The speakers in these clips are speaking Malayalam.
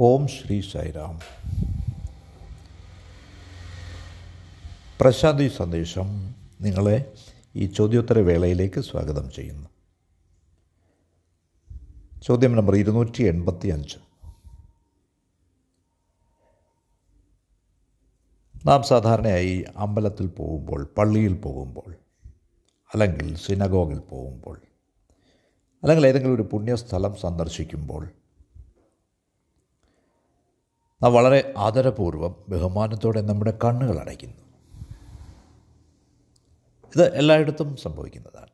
ഓം ശ്രീ സൈറാം. പ്രശാന്തി സന്ദേശം നിങ്ങളെ ഈ ചോദ്യോത്തര വേളയിലേക്ക് സ്വാഗതം ചെയ്യുന്നു. ചോദ്യം നമ്പർ ഇരുന്നൂറ്റി എൺപത്തി അഞ്ച് നാം സാധാരണയായി അമ്പലത്തിൽ പോകുമ്പോൾ പള്ളിയിൽ പോകുമ്പോൾ അല്ലെങ്കിൽ സിനഗോഗിൽ പോകുമ്പോൾ അല്ലെങ്കിൽ ഏതെങ്കിലും ഒരു പുണ്യസ്ഥലം സന്ദർശിക്കുമ്പോൾ നാം വളരെ ആദരപൂർവം ബഹുമാനത്തോടെ നമ്മുടെ കണ്ണുകൾ അടയ്ക്കുന്നു. ഇത് എല്ലായിടത്തും സംഭവിക്കുന്നതാണ്.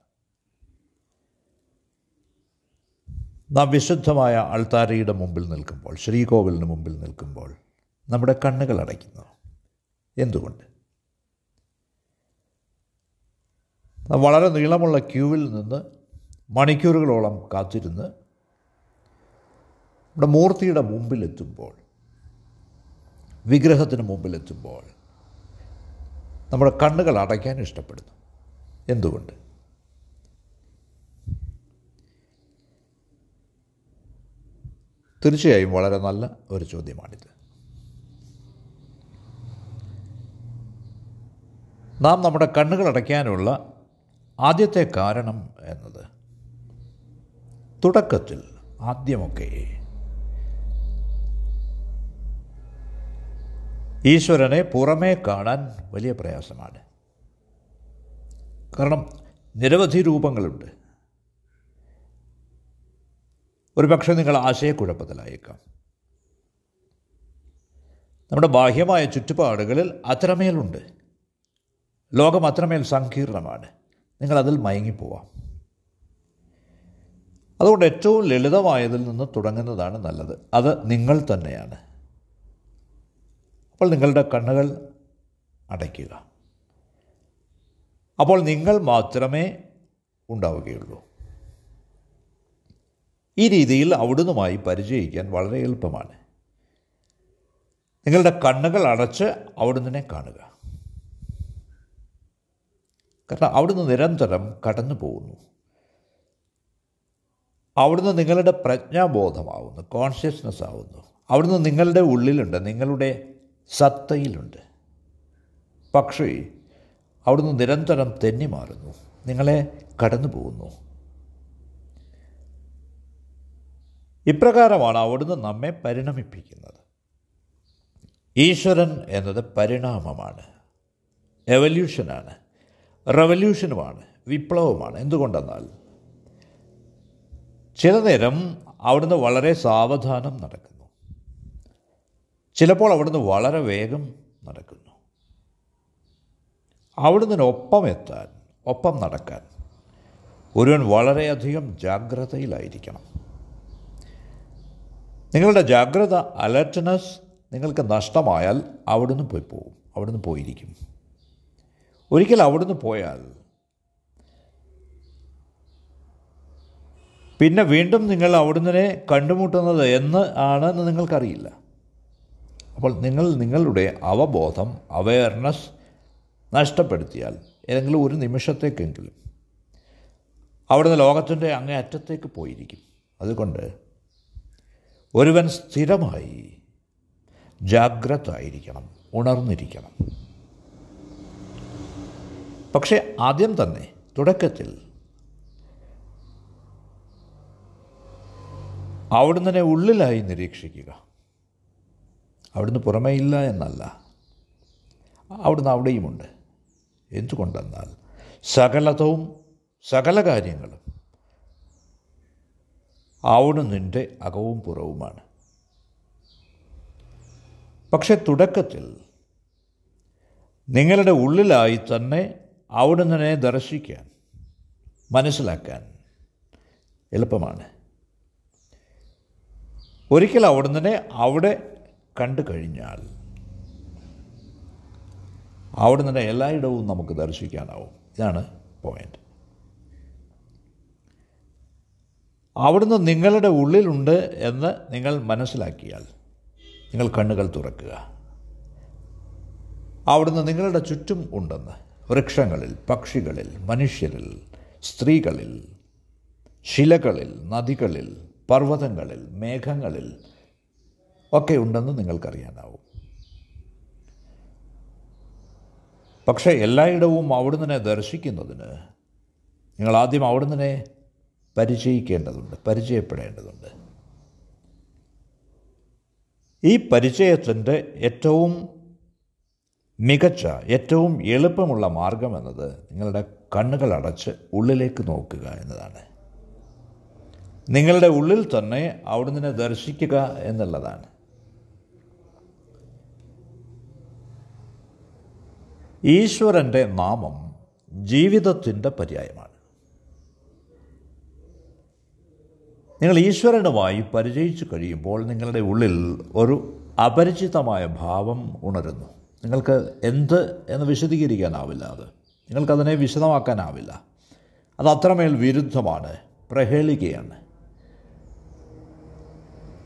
നാം വിശുദ്ധമായ അൾത്താരയുടെ മുമ്പിൽ നിൽക്കുമ്പോൾ ശ്രീകോവിലിന് മുമ്പിൽ നിൽക്കുമ്പോൾ നമ്മുടെ കണ്ണുകൾ അടയ്ക്കുന്നു. എന്തുകൊണ്ട്? വളരെ നീളമുള്ള ക്യൂവിൽ നിന്ന് മണിക്കൂറുകളോളം കാത്തിരുന്ന് നമ്മുടെ മൂർത്തിയുടെ മുമ്പിലെത്തുമ്പോൾ വിഗ്രഹത്തിന് മുമ്പിലെത്തുമ്പോൾ നമ്മുടെ കണ്ണുകൾ അടയ്ക്കാൻ ഇഷ്ടപ്പെടുന്നു. എന്തുകൊണ്ട്? തീർച്ചയായും വളരെ നല്ല ഒരു ചോദ്യമാണിത്. നാം നമ്മുടെ കണ്ണുകൾ അടയ്ക്കാനുള്ള ആദ്യത്തെ കാരണം എന്നത് തുടക്കത്തിൽ ആദ്യമൊക്കെ ഈശ്വരനെ പുറമേ കാണാൻ വലിയ പ്രയാസമാണ്. കാരണം നിരവധി രൂപങ്ങളുണ്ട്. ഒരു പക്ഷേ നിങ്ങൾ ആശയക്കുഴപ്പത്തിലായേക്കാം. നമ്മുടെ ബാഹ്യമായ ചുറ്റുപാടുകളിൽ അത്രമേലുണ്ട്. ലോകം അത്രമേൽ സങ്കീർണമാണ്. നിങ്ങളതിൽ മയങ്ങിപ്പോവാം. അതുകൊണ്ട് ഏറ്റവും ലളിതമായതിൽ നിന്ന് തുടങ്ങുന്നതാണ് നല്ലത്. അത് നിങ്ങൾ തന്നെയാണ്. അപ്പോൾ നിങ്ങളുടെ കണ്ണുകൾ അടയ്ക്കുക. അപ്പോൾ നിങ്ങൾ മാത്രമേ ഉണ്ടാവുകയുള്ളൂ. ഈ രീതിയിൽ അവിടുന്നുമായി പരിചയിക്കാൻ വളരെ എളുപ്പമാണ്. നിങ്ങളുടെ കണ്ണുകൾ അടച്ച് അവിടുന്ന് കാണുക. കാരണം അവിടുന്ന് നിരന്തരം കടന്നു പോകുന്നു. അവിടുന്ന് നിങ്ങളുടെ പ്രജ്ഞാബോധമാവുന്നു കോൺഷ്യസ്നസ് ആവുന്നു. അവിടുന്ന് നിങ്ങളുടെ ഉള്ളിലുണ്ട് നിങ്ങളുടെ സത്തയിലുണ്ട്. പക്ഷേ അവിടുന്ന് നിരന്തരം തെന്നി മാറുന്നു. നിങ്ങളെ കടന്നു പോകുന്നു. ഇപ്രകാരമാണ് അവിടുന്ന് നമ്മെ പരിണമിപ്പിക്കുന്നത്. ഈശ്വരൻ എന്നത് പരിണാമമാണ്. എവല്യൂഷനാണ് റവല്യൂഷനുമാണ് വിപ്ലവമാണ്. എന്തുകൊണ്ടെന്നാൽ ചില നേരം അവിടുന്ന് വളരെ സാവധാനം നടക്കുന്നു. ചിലപ്പോൾ അവിടുന്ന് വളരെ വേഗം നടക്കുന്നു. അവിടുന്ന് ഒപ്പം എത്താൻ ഒപ്പം നടക്കാൻ ഒരുവൻ വളരെയധികം ജാഗ്രതയിലായിരിക്കണം. നിങ്ങളുടെ ജാഗ്രത അലർട്ട്നെസ് നിങ്ങൾക്ക് നഷ്ടമായാൽ അവിടുന്ന് പോയി പോകും അവിടുന്ന് പോയിരിക്കും. ഒരിക്കൽ അവിടുന്ന് പോയാൽ പിന്നെ വീണ്ടും നിങ്ങൾ അവിടുന്ന് കണ്ടുമുട്ടുന്നത് എന്ന് ആണെന്ന് നിങ്ങൾക്കറിയില്ല. അപ്പോൾ നിങ്ങൾ നിങ്ങളുടെ അവബോധം അവയർനെസ് നഷ്ടപ്പെടുത്തിയാൽ ഏതെങ്കിലും ഒരു നിമിഷത്തേക്കെങ്കിലും അവിടുന്ന് ലോകത്തിന്റെ അങ്ങേ അറ്റത്തേക്ക് പോയിരിക്കും. അതുകൊണ്ട് ഒരുവൻ സ്ഥിരമായി ജാഗ്രത ആയിരിക്കണം ഉണർന്നിരിക്കണം. പക്ഷേ ആദ്യം തന്നെ തുടക്കത്തിൽ അവിടുന്ന് ഉള്ളിലായി നിരീക്ഷിക്കുക. അവിടുന്ന് പുറമേ ഇല്ല എന്നല്ല. അവിടുന്ന് അവിടെയുമുണ്ട്. എന്തുകൊണ്ടെന്നാൽ സകലതവും സകല കാര്യങ്ങളും അവിടുന്നിന്റെ അകവും പുറവുമാണ്. പക്ഷെ തുടക്കത്തിൽ നിങ്ങളുടെ ഉള്ളിലായി തന്നെ അവിടുന്ന് ദർശിക്കാൻ മനസ്സിലാക്കാൻ എളുപ്പമാണ്. ഒരിക്കൽ അവിടുന്ന് അവിടെ കണ്ടു കഴിഞ്ഞാൽ അവിടെ നിന്ന് എല്ലായിടവും നമുക്ക് ദർശിക്കാനാവും. ഇതാണ് പോയിന്റ് അവിടുന്ന് നിങ്ങളുടെ ഉള്ളിലുണ്ട് എന്ന് നിങ്ങൾ മനസ്സിലാക്കിയാൽ നിങ്ങൾ കണ്ണുകൾ തുറക്കുക. അവിടുന്ന് നിങ്ങളുടെ ചുറ്റും ഉണ്ടെന്ന് വൃക്ഷങ്ങളിൽ പക്ഷികളിൽ മനുഷ്യരിൽ സ്ത്രീകളിൽ ശിലകളിൽ നദികളിൽ പർവതങ്ങളിൽ മേഘങ്ങളിൽ ഒക്കെ ഉണ്ടെന്ന് നിങ്ങൾക്കറിയാനാവും. പക്ഷേ എല്ലായിടവും അവിടുന്ന് ദർശിക്കുന്നതിന് നിങ്ങൾ ആദ്യം അവിടുന്ന് പരിചയിക്കേണ്ടതുണ്ട് പരിചയപ്പെടേണ്ടതുണ്ട്. ഈ പരിചയത്തിന്റെ ഏറ്റവും മികച്ച ഏറ്റവും എളുപ്പമുള്ള മാർഗം എന്നത് നിങ്ങളുടെ കണ്ണുകൾ അടച്ച് ഉള്ളിലേക്ക് നോക്കുക എന്നതാണ്. നിങ്ങളുടെ ഉള്ളിൽ തന്നെ അവിടുന്ന് ദർശിക്കുക എന്നുള്ളതാണ്. ഈശ്വരന്റെ നാമം ജീവിതത്തിന്റെ പര്യായമാണ്. നിങ്ങൾ ഈശ്വരനുമായി പരിചയിച്ചു കഴിയുമ്പോൾ നിങ്ങളുടെ ഉള്ളിൽ ഒരു അപരിചിതമായ ഭാവം ഉണരുന്നു. നിങ്ങൾക്ക് എന്ത് എന്ന് വിശദീകരിക്കാനാവില്ല അത്. നിങ്ങൾക്കതിനെ വിശദമാക്കാനാവില്ല. അത് അത്രമേൽ വിരുദ്ധമാണ് പ്രഹേളികയാണ്.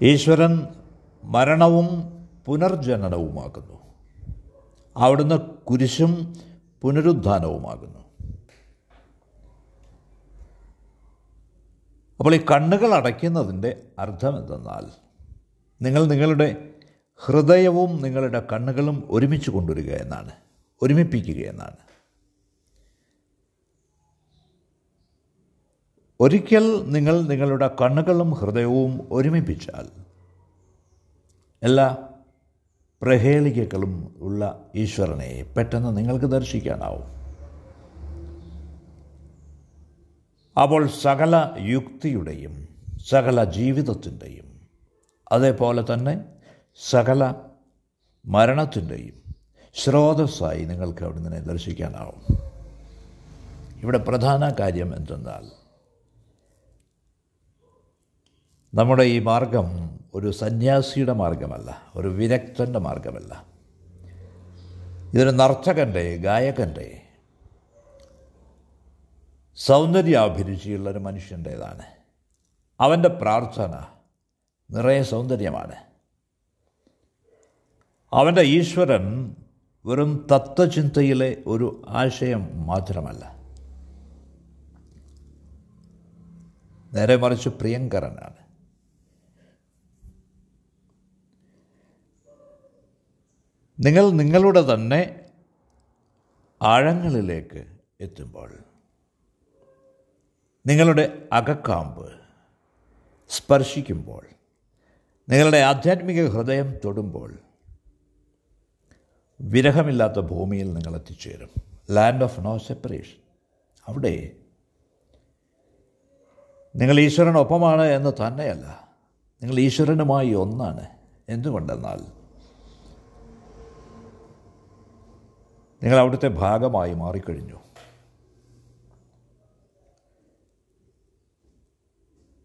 ഈശ്വരൻ മരണവും പുനർജനനവുമാകുന്നു അവിടുന്ന് കുരിശും പുനരുദ്ധാനവുമാകുന്നു. അപ്പോൾ ഈ കണ്ണുകൾ അടയ്ക്കുന്നതിന്റെ അർത്ഥം എന്തെന്നാൽ നിങ്ങൾ നിങ്ങളുടെ ഹൃദയവും നിങ്ങളുടെ കണ്ണുകളും ഒരുമിച്ച് കൊണ്ടുവരിക എന്നാണ് ഒരുമിപ്പിക്കുക എന്നാണ്. ഒരിക്കൽ നിങ്ങൾ നിങ്ങളുടെ കണ്ണുകളും ഹൃദയവും ഒരുമിപ്പിച്ചാൽ എല്ലാ പ്രഹേളികകളും ഉള്ള ഈശ്വരനെ പെട്ടെന്ന് നിങ്ങൾക്ക് ദർശിക്കാനാവും. അപ്പോൾ സകല യുക്തിയുടെയും സകല ജീവിതത്തിന്റെയും അതേപോലെ തന്നെ സകല മരണത്തിന്റെയും സ്രോതസ്സായി നിങ്ങൾക്ക് അവിടെ നിന്നെ ദർശിക്കാനാവും. ഇവിടെ പ്രധാന കാര്യം എന്തെന്നാൽ നമ്മുടെ ഈ മാർഗം ഒരു സന്യാസിയുടെ മാർഗമല്ല ഒരു വിരക്തന്റെ മാർഗമല്ല ഇതൊരു നർത്തകന്റെ ഗായകന്റെ സൗന്ദര്യാഭിരുചിയുള്ള ഒരു മനുഷ്യന്റേതാണ് അവന്റെ പ്രാർത്ഥന നിറയെ സൗന്ദര്യമാണ്. അവന്റെ ഈശ്വരൻ വെറും തത്വചിന്തയിലെ ഒരു ആശയം മാത്രമല്ല. നേരെ മറിച്ച് പ്രിയങ്കരനാണ്. നിങ്ങൾ നിങ്ങളുടെ തന്നെ ആഴങ്ങളിലേക്ക് എത്തുമ്പോൾ നിങ്ങളുടെ അകക്കാമ്പ് സ്പർശിക്കുമ്പോൾ നിങ്ങളുടെ ആധ്യാത്മിക ഹൃദയം തൊടുമ്പോൾ വിരഹമില്ലാത്ത ഭൂമിയിൽ നിങ്ങൾ എത്തിച്ചേരും. ലാൻഡ് ഓഫ് നോ സെപ്പറേഷൻ അവിടെ നിങ്ങൾ ഈശ്വരനൊപ്പമാണ് എന്ന് തന്നെയല്ല. നിങ്ങൾ ഈശ്വരനുമായി ഒന്നാണ്. എന്തുകൊണ്ടെന്നാൽ നിങ്ങൾ അവിടുത്തെ ഭാഗമായി മാറിക്കഴിഞ്ഞു.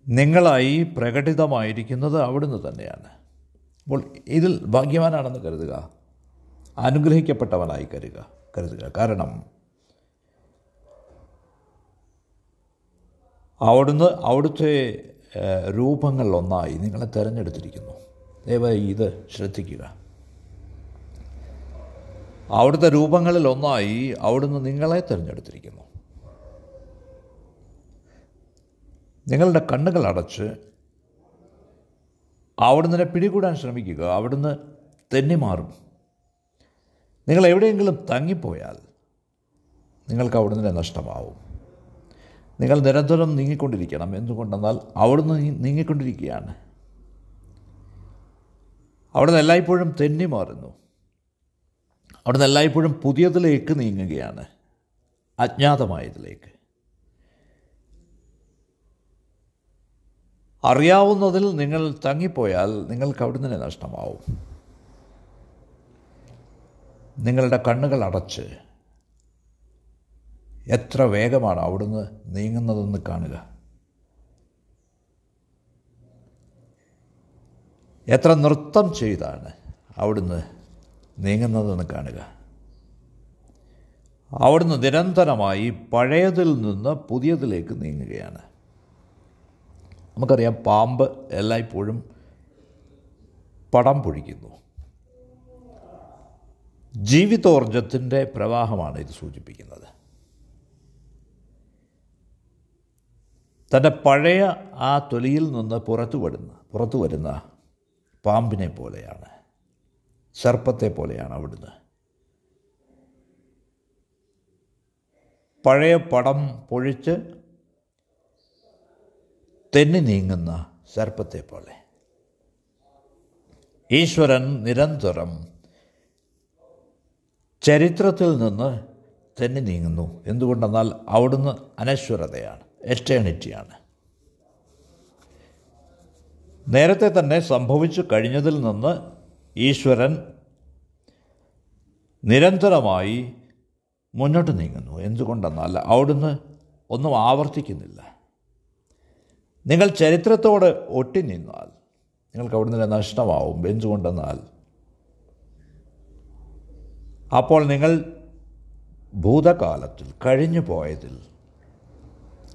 നിങ്ങളായി പ്രകടിതമായിരിക്കുന്നത് അവിടുന്ന് തന്നെയാണ്. അപ്പോൾ ഇതിൽ ഭാഗ്യവാനാണെന്ന് കരുതുക. അനുഗ്രഹിക്കപ്പെട്ടവനായി കരുക കരുതുക. കാരണം അവിടുന്ന് അവിടുത്തെ രൂപങ്ങളിലൊന്നായി നിങ്ങളെ തിരഞ്ഞെടുത്തിരിക്കുന്നു. ദയവായി ഇത് ശ്രദ്ധിക്കുക. അവിടുത്തെ രൂപങ്ങളിൽ ഒന്നായി അവിടുന്ന് നിങ്ങളെ തിരഞ്ഞെടുത്തിരിക്കുന്നു. നിങ്ങളുടെ കണ്ണുകൾ അടച്ച് അവിടുന്ന് പിടികൂടാൻ ശ്രമിക്കുക. അവിടുന്ന് തെന്നിമാറും നിങ്ങൾ എവിടെയെങ്കിലും തങ്ങിപ്പോയാൽ നിങ്ങൾക്ക് അവിടുന്ന് നഷ്ടമാവും. നിങ്ങൾ നിരന്തരം നീങ്ങിക്കൊണ്ടിരിക്കണം. എന്തുകൊണ്ടെന്നാൽ അവിടുന്ന് നീങ്ങിക്കൊണ്ടിരിക്കുകയാണ്. അവിടുന്ന് എല്ലായ്പ്പോഴും തെന്നി മാറുന്നു. അവിടുന്ന് എല്ലായ്പ്പോഴും പുതിയതിലേക്ക് നീങ്ങുകയാണ്. അജ്ഞാതമായതിലേക്ക്. അറിയാവുന്നതിൽ നിങ്ങൾ തങ്ങിപ്പോയാൽ നിങ്ങൾക്ക് അവിടുന്ന് നഷ്ടമാവും. നിങ്ങളുടെ കണ്ണുകൾ അടച്ച് എത്ര വേഗമാണ് അവിടുന്ന് നീങ്ങുന്നതെന്ന് കാണുക. എത്ര നൃത്തം ചെയ്താണ് അവിടുന്ന് നീങ്ങുന്നതെന്ന് കാണുക. അവിടുന്ന് നിരന്തരമായി പഴയതിൽ നിന്ന് പുതിയതിലേക്ക് നീങ്ങുകയാണ്. നമുക്കറിയാം പാമ്പ് എല്ലായ്പ്പോഴും പടം പൊഴിക്കുന്നു. ജീവിതോർജത്തിന്റെ പ്രവാഹമാണ് ഇത് സൂചിപ്പിക്കുന്നത്. തന്റെ പഴയ ആ തൊലിയിൽ നിന്ന് പുറത്തു വരുന്ന പുറത്തു വരുന്ന പാമ്പിനെ പോലെയാണ്. സർപ്പത്തെ പോലെയാണ് അവിടുന്ന്. പഴയ പടം പൊഴിച്ച് തെന്നി നീങ്ങുന്ന സർപ്പത്തെ പോലെ ഈശ്വരൻ നിരന്തരം ചരിത്രത്തിൽ നിന്ന് തെന്നി നീങ്ങുന്നു. എന്തുകൊണ്ടെന്നാൽ അവിടുന്ന് അനശ്വരതയാണ് എസ്റ്റേണിറ്റിയാണ്. നേരത്തെ തന്നെ സംഭവിച്ചു കഴിഞ്ഞതിൽ നിന്ന് ഈശ്വരൻ നിരന്തരമായി മുന്നോട്ട് നീങ്ങുന്നു. എന്തുകൊണ്ടെന്നാൽ അവിടുന്ന് ഒന്നും ആവർത്തിക്കുന്നില്ല. നിങ്ങൾ ചരിത്രത്തോട് ഒട്ടി നിന്നാൽ നിങ്ങൾക്ക് അവിടുന്ന് നഷ്ടമാവും. എന്തുകൊണ്ടെന്നാൽ അപ്പോൾ നിങ്ങൾ ഭൂതകാലത്തിൽ കഴിഞ്ഞു പോയതിൽ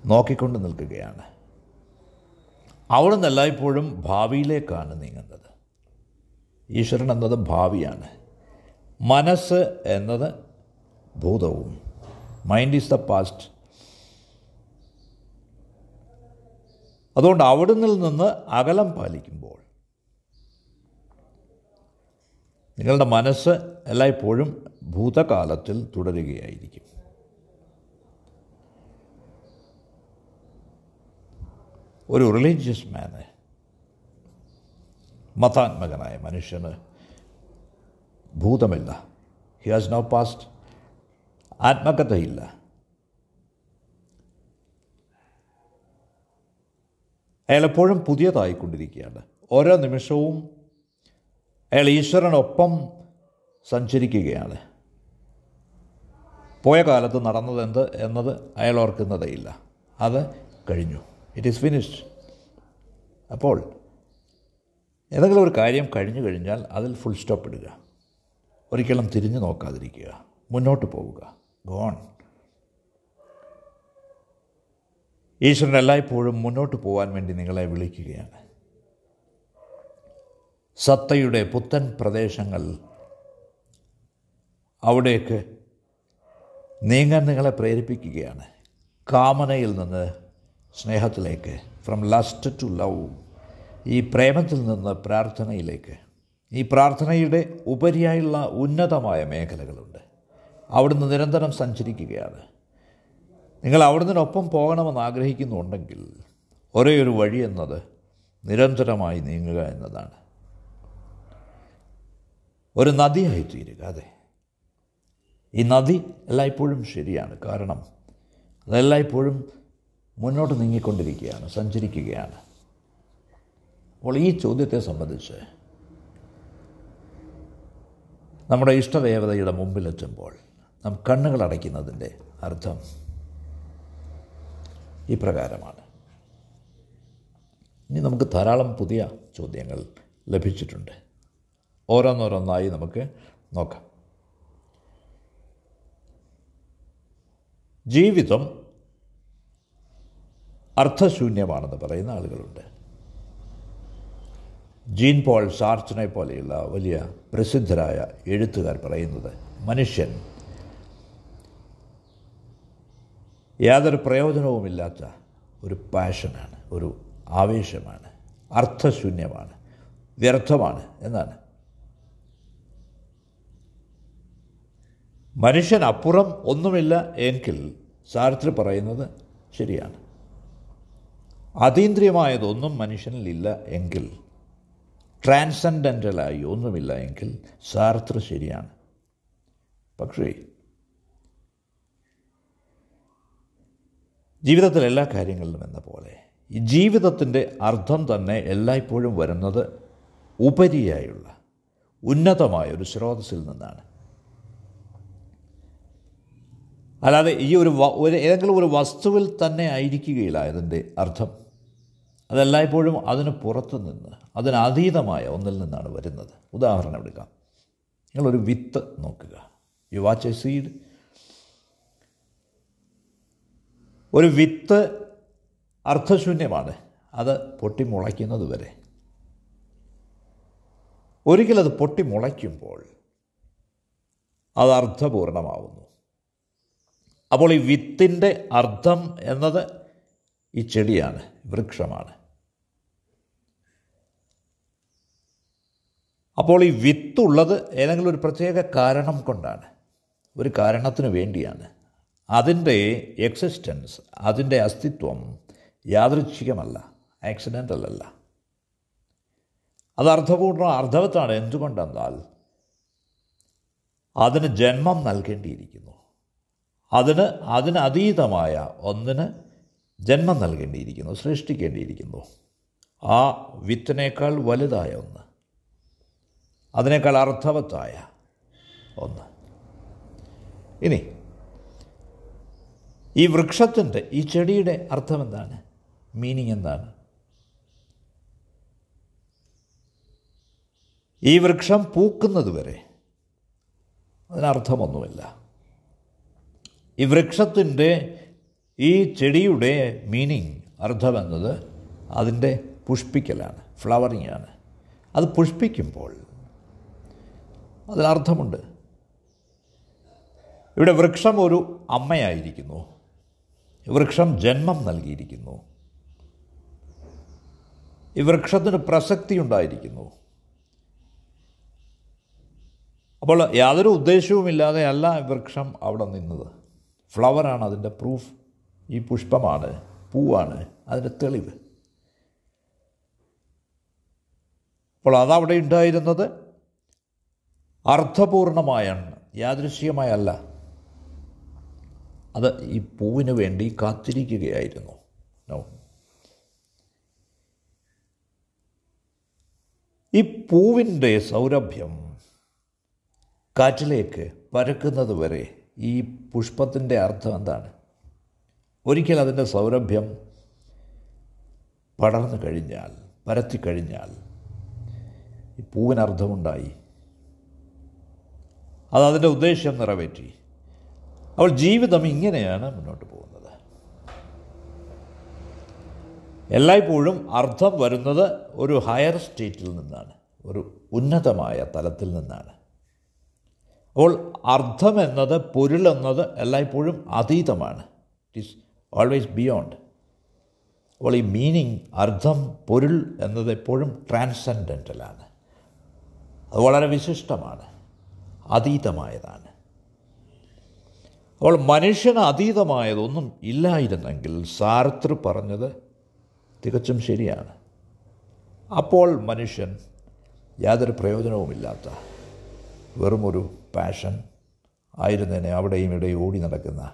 നോക്കിക്കൊണ്ട് നിൽക്കുകയാണ്. അവിടുന്ന് എല്ലായ്പ്പോഴും ഭാവിയിലേക്കാണ് നീങ്ങുന്നത്. ഈശ്വരൻ എന്നത് ഭാവിയാണ്. മനസ്സ് എന്നത് ഭൂതവും. മൈൻഡ് ഈസ് ദ പാസ്റ്റ് അതുകൊണ്ട് അവിടുന്ന് നിന്ന് അകലം പാലിക്കുമ്പോൾ നിങ്ങളുടെ മനസ്സ് എല്ലായ്പ്പോഴും ഭൂതകാലത്തിൽ തുടരുകയായിരിക്കും. ഒരു റിലീജിയസ് മാന് മതാത്മകനായ മനുഷ്യന് ഭൂതമില്ല. ഹി ഹാസ് നോ പാസ്റ്റ് ആത്മകഥയില്ല. അയാൾ എപ്പോഴും പുതിയതായിക്കൊണ്ടിരിക്കുകയാണ്. ഓരോ നിമിഷവും അയാൾ ഈശ്വരനൊപ്പം സഞ്ചരിക്കുകയാണ്. പോയ കാലത്ത് നടന്നതെന്ത് എന്നത് അയാൾ ഓർക്കുന്നതേയില്ല. അത് കഴിഞ്ഞു. ഇറ്റ് ഈസ് ഫിനിഷ്ഡ് അപ്പോൾ ഏതെങ്കിലും ഒരു കാര്യം കഴിഞ്ഞു കഴിഞ്ഞാൽ അതിൽ ഫുൾ സ്റ്റോപ്പ് ഇടുക. ഒരിക്കലും തിരിഞ്ഞു നോക്കാതിരിക്കുക. മുന്നോട്ട് പോവുക. ഗോൺ ഈശ്വരൻ എല്ലായ്പ്പോഴും മുന്നോട്ട് പോകാൻ വേണ്ടി നിങ്ങളെ വിളിക്കുകയാണ്. സത്തയുടെ പുത്തൻ പ്രദേശങ്ങൾ അവിടേക്ക് നീങ്ങാൻ നിങ്ങളെ പ്രേരിപ്പിക്കുകയാണ്. കാമനയിൽ നിന്ന് സ്നേഹത്തിലേക്ക് ഫ്രം ലസ്റ്റ് ടു ലവ് ഈ പ്രേമത്തിൽ നിന്ന് പ്രാർത്ഥനയിലേക്ക്. ഈ പ്രാർത്ഥനയുടെ ഉപരിയായുള്ള ഉന്നതമായ മേഖലകളുണ്ട്. അവിടുന്ന് നിരന്തരം സഞ്ചരിക്കുകയാണ്. നിങ്ങൾ അവിടുന്നതിനൊപ്പം പോകണമെന്ന് ആഗ്രഹിക്കുന്നുണ്ടെങ്കിൽ ഒരേ ഒരു വഴി എന്നത് നിരന്തരമായി നീങ്ങുക എന്നതാണ്. ഒരു നദിയായി തീരുക അതെ. ഈ നദി എല്ലായ്പ്പോഴും ശരിയാണ്. കാരണം അതെല്ലായ്പ്പോഴും മുന്നോട്ട് നീങ്ങിക്കൊണ്ടിരിക്കുകയാണ് സഞ്ചരിക്കുകയാണ്. അപ്പോൾ ഈ ചോദ്യത്തെ സംബന്ധിച്ച് നമ്മുടെ ഇഷ്ടദേവതയുടെ മുമ്പിലെത്തുമ്പോൾ നാം കണ്ണുകൾ അടയ്ക്കുന്നതിന്റെ അർത്ഥം ഇപ്രകാരമാണ് ഇനി നമുക്ക് ധാരാളം പുതിയ ചോദ്യങ്ങൾ ലഭിച്ചിട്ടുണ്ട്. ഓരോന്നോരോന്നായി നമുക്ക് നോക്കാം. ജീവിതം അർത്ഥശൂന്യമാണെന്ന് പറയുന്ന ആളുകളുണ്ട്. ജീൻ പോൾ സാർച്ചിനെ പോലെയുള്ള വലിയ പ്രസിദ്ധരായ എഴുത്തുകാർ പറയുന്നത് മനുഷ്യൻ. യാതൊരു പ്രയോജനവുമില്ലാത്ത ഒരു പാഷനാണ് ഒരു ആവേശമാണ് അർത്ഥശൂന്യമാണ് വ്യർത്ഥമാണ് എന്നാണ്. മനുഷ്യൻ അപ്പുറം ഒന്നുമില്ല എങ്കിൽ സാർത്ര പറയുന്നത് ശരിയാണ്. അതീന്ദ്രിയമായതൊന്നും മനുഷ്യനിലില്ല എങ്കിൽ ട്രാൻസെൻഡന്റലായി ഒന്നുമില്ല എങ്കിൽ സാർത്ര ശരിയാണ്. പക്ഷേ ജീവിതത്തിൽ എല്ലാ കാര്യങ്ങളിലും എന്ന പോലെ ഈ ജീവിതത്തിന്റെ അർത്ഥം തന്നെ എല്ലായ്പ്പോഴും വരുന്നത് ഉപരിയായുള്ള ഉന്നതമായ ഒരു സ്രോതസ്സിൽ നിന്നാണ്. അല്ലാതെ ഈ ഒരു ഏതെങ്കിലും ഒരു വസ്തുവിൽ തന്നെ ആയിരിക്കുകയില്ല അതിന്റെ അർത്ഥം. അതെല്ലായ്പ്പോഴും അതിന് പുറത്തു നിന്ന് അതിനതീതമായ ഒന്നിൽ നിന്നാണ് വരുന്നത്. ഉദാഹരണം എടുക്കാം. നിങ്ങളൊരു വിത്ത് നോക്കുക. യു വാച്ച് എ സീഡ് ഒരു വിത്ത് അർത്ഥശൂന്യമാണ് അത് പൊട്ടി മുളയ്ക്കുന്നത് വരെ. ഒരിക്കലത് പൊട്ടിമുളയ്ക്കുമ്പോൾ അത് അർത്ഥപൂർണമാവുന്നു അപ്പോൾ ഈ വിത്തിന്റെ അർത്ഥം എന്നത് ഈ ചെടിയാണ് വൃക്ഷമാണ്. അപ്പോൾ ഈ വിത്തുള്ളത് ഏതെങ്കിലും ഒരു പ്രത്യേക കാരണം കൊണ്ടാണ്. ഒരു കാരണത്തിന് വേണ്ടിയാണ്. അതിന്റെ എക്സിസ്റ്റൻസ് അതിന്റെ അസ്തിത്വം യാദൃച്ഛികമല്ല ആക്സിഡന്റൽ അല്ല. അത് അർത്ഥപൂർണ അർത്ഥവത്താണ്. എന്തുകൊണ്ടെന്നാൽ അതിന് ജന്മം നൽകേണ്ടിയിരിക്കുന്നു. അതിന് അതിന് അതീതമായ ഒന്നിന് ജന്മം നൽകേണ്ടിയിരിക്കുന്നു സൃഷ്ടിക്കേണ്ടിയിരിക്കുന്നു. ആ വിത്തിനേക്കാൾ വലുതായ ഒന്ന്. അതിനേക്കാൾ അർത്ഥവത്തായ ഒന്ന്. ഇനി ഈ വൃക്ഷത്തിന്റെ ഈ ചെടിയുടെ അർത്ഥം എന്താണ് മീനിങ് എന്താണ്? ഈ വൃക്ഷം പൂക്കുന്നത് വരെ അതിനർത്ഥമൊന്നുമില്ല. ഈ വൃക്ഷത്തിന്റെ ഈ ചെടിയുടെ മീനിങ് അർത്ഥമെന്നത് അതിന്റെ പുഷ്പിക്കലാണ് ഫ്ലവറിംഗ് ആണ്. അത് പുഷ്പിക്കുമ്പോൾ അതിനർത്ഥമുണ്ട്. ഇവിടെ വൃക്ഷം ഒരു അമ്മയായിരിക്കുന്നു. വൃക്ഷം ജന്മം നൽകിയിരിക്കുന്നു. ഈ വൃക്ഷത്തിന് പ്രസക്തി ഉണ്ടായിരിക്കുന്നു അപ്പോൾ യാതൊരു ഉദ്ദേശവുമില്ലാതെ അല്ല വൃക്ഷം അവിടെ നിന്നത്. ഫ്ലവറാണ് അതിന്റെ പ്രൂഫ്. ഈ പുഷ്പമാണ് പൂവാണ് അതിന്റെ തെളിവ്. അപ്പോൾ അതവിടെ ഉണ്ടായിരുന്നത് അർത്ഥപൂർണമായാണ് യാദൃശ്യമായല്ല അത് ഈ പൂവിന് വേണ്ടി കാത്തിരിക്കുകയായിരുന്നു. ഈ പൂവിന്റെ സൗരഭ്യം കാറ്റിലേക്ക് പരക്കുന്നത് വരെ ഈ പുഷ്പത്തിന്റെ അർത്ഥം എന്താണ്? ഒരിക്കൽ അതിന്റെ സൗരഭ്യം പടർന്നു കഴിഞ്ഞാൽ പരത്തിക്കഴിഞ്ഞാൽ ഈ പൂവിന് അർത്ഥമുണ്ടായി അത് അതിന്റെ ഉദ്ദേശ്യം നിറവേറ്റി. അവൾ ജീവിതം ഇങ്ങനെയാണ് മുന്നോട്ട് പോകുന്നത്. എല്ലായ്പ്പോഴും അർത്ഥം വരുന്നത് ഒരു ഹയർ സ്റ്റേറ്റിൽ നിന്നാണ് ഒരു ഉന്നതമായ തലത്തിൽ നിന്നാണ്. അപ്പോൾ അർത്ഥം എന്നത് പൊരുൾ എന്നത് എല്ലായ്പ്പോഴും അതീതമാണ്. ഇറ്റ് ഈസ് ഓൾവേസ് ബിയോണ്ട് അപ്പോൾ ഈ മീനിങ് അർത്ഥം പൊരുൾ എന്നത് എപ്പോഴും ട്രാൻസെൻഡന്റലാണ് അത് വളരെ വിശിഷ്ടമാണ്. അതീതമായതാണ്. അപ്പോൾ മനുഷ്യന് അതീതമായതൊന്നും ഇല്ലായിരുന്നെങ്കിൽ സാർത്ര് പറഞ്ഞത് തികച്ചും ശരിയാണ്. അപ്പോൾ മനുഷ്യൻ യാതൊരു പ്രയോജനവുമില്ലാത്ത വെറുമൊരു പാഷൻ ആയിരുന്നേനെ അവിടെയും ഇവിടെയും ഓടി നടക്കുന്ന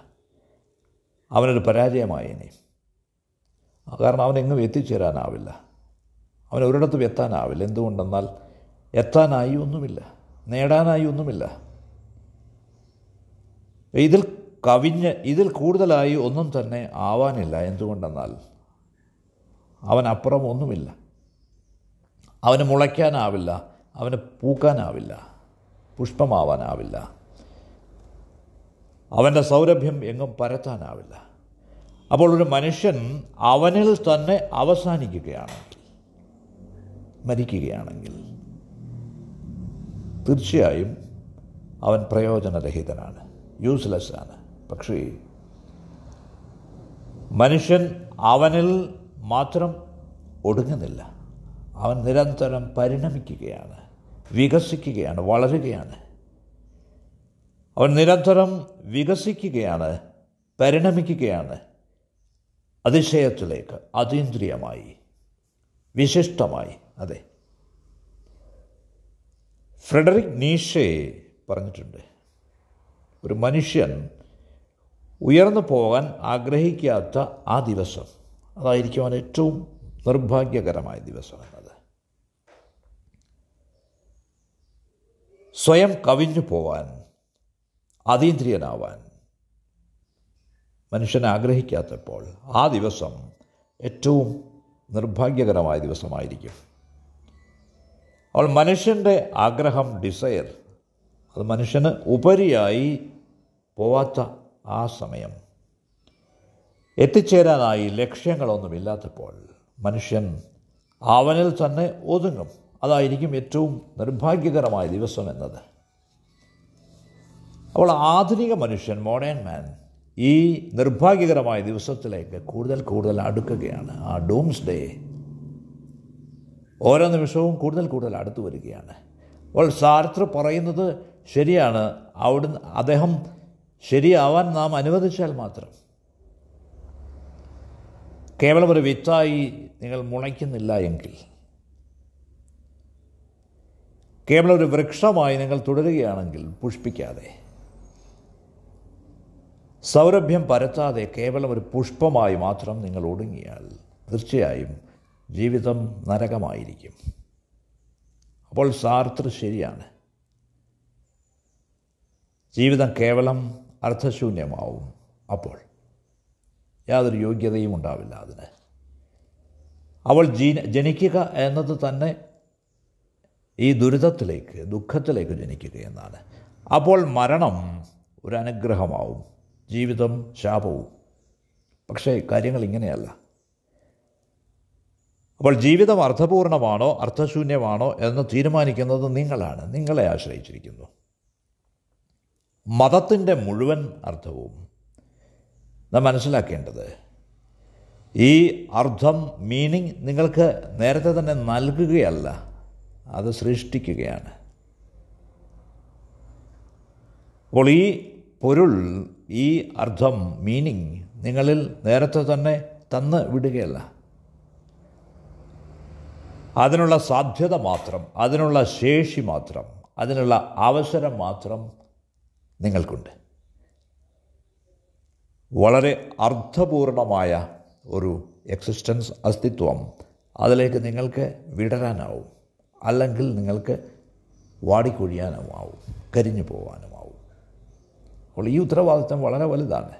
അവനൊരു പരാജയമായേനെ. കാരണം അവനെങ്ങും എത്തിച്ചേരാനാവില്ല. അവൻ ഒരിടത്തും എത്താനാവില്ല. എന്തുകൊണ്ടെന്നാൽ എത്താനായി ഒന്നുമില്ല. നേടാനായി ഒന്നുമില്ല. ഇതിൽ കവിഞ്ഞ് ഇതിൽ കൂടുതലായി ഒന്നും തന്നെ ആവാനില്ല. എന്തുകൊണ്ടെന്നാൽ അവൻ അപ്പുറം ഒന്നുമില്ല. അവന് മുളയ്ക്കാനാവില്ല. അവന് പൂക്കാനാവില്ല. പുഷ്പമാവാനാവില്ല. അവന്റെ സൗരഭ്യം എങ്ങും പരത്താനാവില്ല. അപ്പോൾ ഒരു മനുഷ്യൻ അവനിൽ തന്നെ അവസാനിക്കുകയാണെങ്കിൽ മരിക്കുകയാണെങ്കിൽ തീർച്ചയായും അവൻ പ്രയോജനരഹിതനാണ്. യൂസ്ലെസ് ആണ്. പക്ഷേ മനുഷ്യൻ അവനിൽ മാത്രം ഒടുങ്ങുന്നില്ല. അവൻ നിരന്തരം പരിണമിക്കുകയാണ് വികസിക്കുകയാണ് വളരുകയാണ്. അവൻ നിരന്തരം വികസിക്കുകയാണ് പരിണമിക്കുകയാണ്. അതിശയത്തിലേക്ക് അതീന്ദ്രിയമായി വിശിഷ്ടമായി അതെ. ഫ്രെഡറിക് നീഷെ പറഞ്ഞിട്ടുണ്ട്. ഒരു മനുഷ്യൻ ഉയർന്നു പോകാൻ ആഗ്രഹിക്കാത്ത ആ ദിവസം അതായിരിക്കും അവൻ ഏറ്റവും നിർഭാഗ്യകരമായ ദിവസം എന്നത് സ്വയം കവിഞ്ഞു പോവാൻ അതീന്ദ്രിയനാവാൻ മനുഷ്യൻ ആഗ്രഹിക്കാത്തപ്പോൾ ആ ദിവസം ഏറ്റവും നിർഭാഗ്യകരമായ ദിവസമായിരിക്കും. അവൾ മനുഷ്യന്റെ ആഗ്രഹം ഡിസയർ അത് മനുഷ്യന് ഉപരിയായി പോവാത്ത ആ സമയം. എത്തിച്ചേരാനായി ലക്ഷ്യങ്ങളൊന്നുമില്ലാത്തപ്പോൾ മനുഷ്യൻ അവനിൽ തന്നെ ഒതുങ്ങും. അതായിരിക്കും ഏറ്റവും നിർഭാഗ്യകരമായ ദിവസം എന്നത്. അപ്പോൾ ആധുനിക മനുഷ്യൻ മോഡേൺ മാൻ ഈ നിർഭാഗ്യകരമായ ദിവസത്തിലേക്ക് കൂടുതൽ കൂടുതൽ അടുക്കുകയാണ്. ആ ഡൂംസ് ഡേ ഓരോ നിമിഷവും കൂടുതൽ കൂടുതൽ അടുത്തു വരികയാണ്. അപ്പോൾ സാർത്ര പറയുന്നത് ശരിയാണ്. അവിടുന്ന് അദ്ദേഹം ശരിയാവാൻ നാം അനുവദിച്ചാൽ മാത്രം. കേവലം ഒരു വിത്തായി നിങ്ങൾ മുളയ്ക്കുന്നില്ല എങ്കിൽ. കേവലം ഒരു വൃക്ഷമായി നിങ്ങൾ തുടരുകയാണെങ്കിൽ പുഷ്പിക്കാതെ. സൗരഭ്യം പരത്താതെ കേവലം ഒരു പുഷ്പമായി മാത്രം നിങ്ങൾ ഒടുങ്ങിയാൽ തീർച്ചയായും ജീവിതം നരകമായിരിക്കും. അപ്പോൾ സാർത്ര ശരിയാണ്. ജീവിതം കേവലം അർത്ഥശൂന്യമാവും അപ്പോൾ. യാതൊരു യോഗ്യതയും ഉണ്ടാവില്ല അതിന്. അവൾ ജീ ജനിക്കുക എന്നത് തന്നെ ഈ ദുരിതത്തിലേക്ക് ദുഃഖത്തിലേക്ക് ജനിക്കുക എന്നാണ്. അപ്പോൾ മരണം ഒരു അനുഗ്രഹമാവും. ജീവിതം ശാപവും. പക്ഷേ കാര്യങ്ങൾ ഇങ്ങനെയല്ല. അപ്പോൾ ജീവിതം അർത്ഥപൂർണമാണോ അർത്ഥശൂന്യമാണോ എന്ന് തീരുമാനിക്കുന്നത് നിങ്ങളാണ്. നിങ്ങളെ ആശ്രയിച്ചിരിക്കുന്നു. മതത്തിന്റെ മുഴുവൻ അർത്ഥവും നാം മനസ്സിലാക്കേണ്ടത് ഈ അർത്ഥം മീനിങ് നിങ്ങൾക്ക് നേരത്തെ തന്നെ നൽകുകയല്ല അത് സൃഷ്ടിക്കുകയാണ്. അപ്പോൾ ഈ പൊരുൾ ഈ അർത്ഥം മീനിങ് നിങ്ങളിൽ നേരത്തെ തന്നെ തന്ന് വിടുകയല്ല. അതിനുള്ള സാധ്യത മാത്രം അതിനുള്ള ശേഷി മാത്രം അതിനുള്ള അവസരം മാത്രം നിങ്ങൾക്കുണ്ട്. വളരെ അർത്ഥപൂർണമായ ഒരു എക്സിസ്റ്റൻസ് അസ്തിത്വം അതിലേക്ക് നിങ്ങൾക്ക് വിടരാനാവും. അല്ലെങ്കിൽ നിങ്ങൾക്ക് വാടിക്കൊഴിയാനുമാവും കരിഞ്ഞു പോകാനുമാവും അപ്പോൾ ഈ ഉത്തരവാദിത്തം വളരെ വലുതാണ്.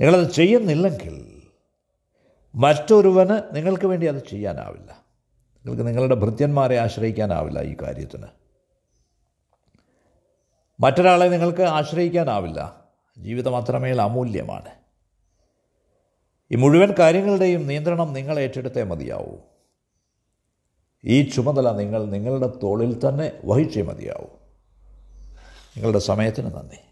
നിങ്ങളത് ചെയ്യുന്നില്ലെങ്കിൽ മറ്റൊരുവന് നിങ്ങൾക്ക് വേണ്ടി അത് ചെയ്യാനാവില്ല. നിങ്ങൾക്ക് നിങ്ങളുടെ ഭൃത്യന്മാരെ ആശ്രയിക്കാനാവില്ല ഈ കാര്യത്തിന്. മറ്റൊരാളെ നിങ്ങൾക്ക് ആശ്രയിക്കാനാവില്ല. ജീവിതം അത്രമേൽ അമൂല്യമാണ്. ഈ മുഴുവൻ കാര്യങ്ങളുടെയും നിയന്ത്രണം നിങ്ങൾ ഏറ്റെടുത്തേ മതിയാവൂ. ഈ ചുമതല നിങ്ങൾ നിങ്ങളുടെ തോളിൽ തന്നെ വഹിച്ചേ മതിയാവൂ. നിങ്ങളുടെ സമയത്തിന് നന്ദി.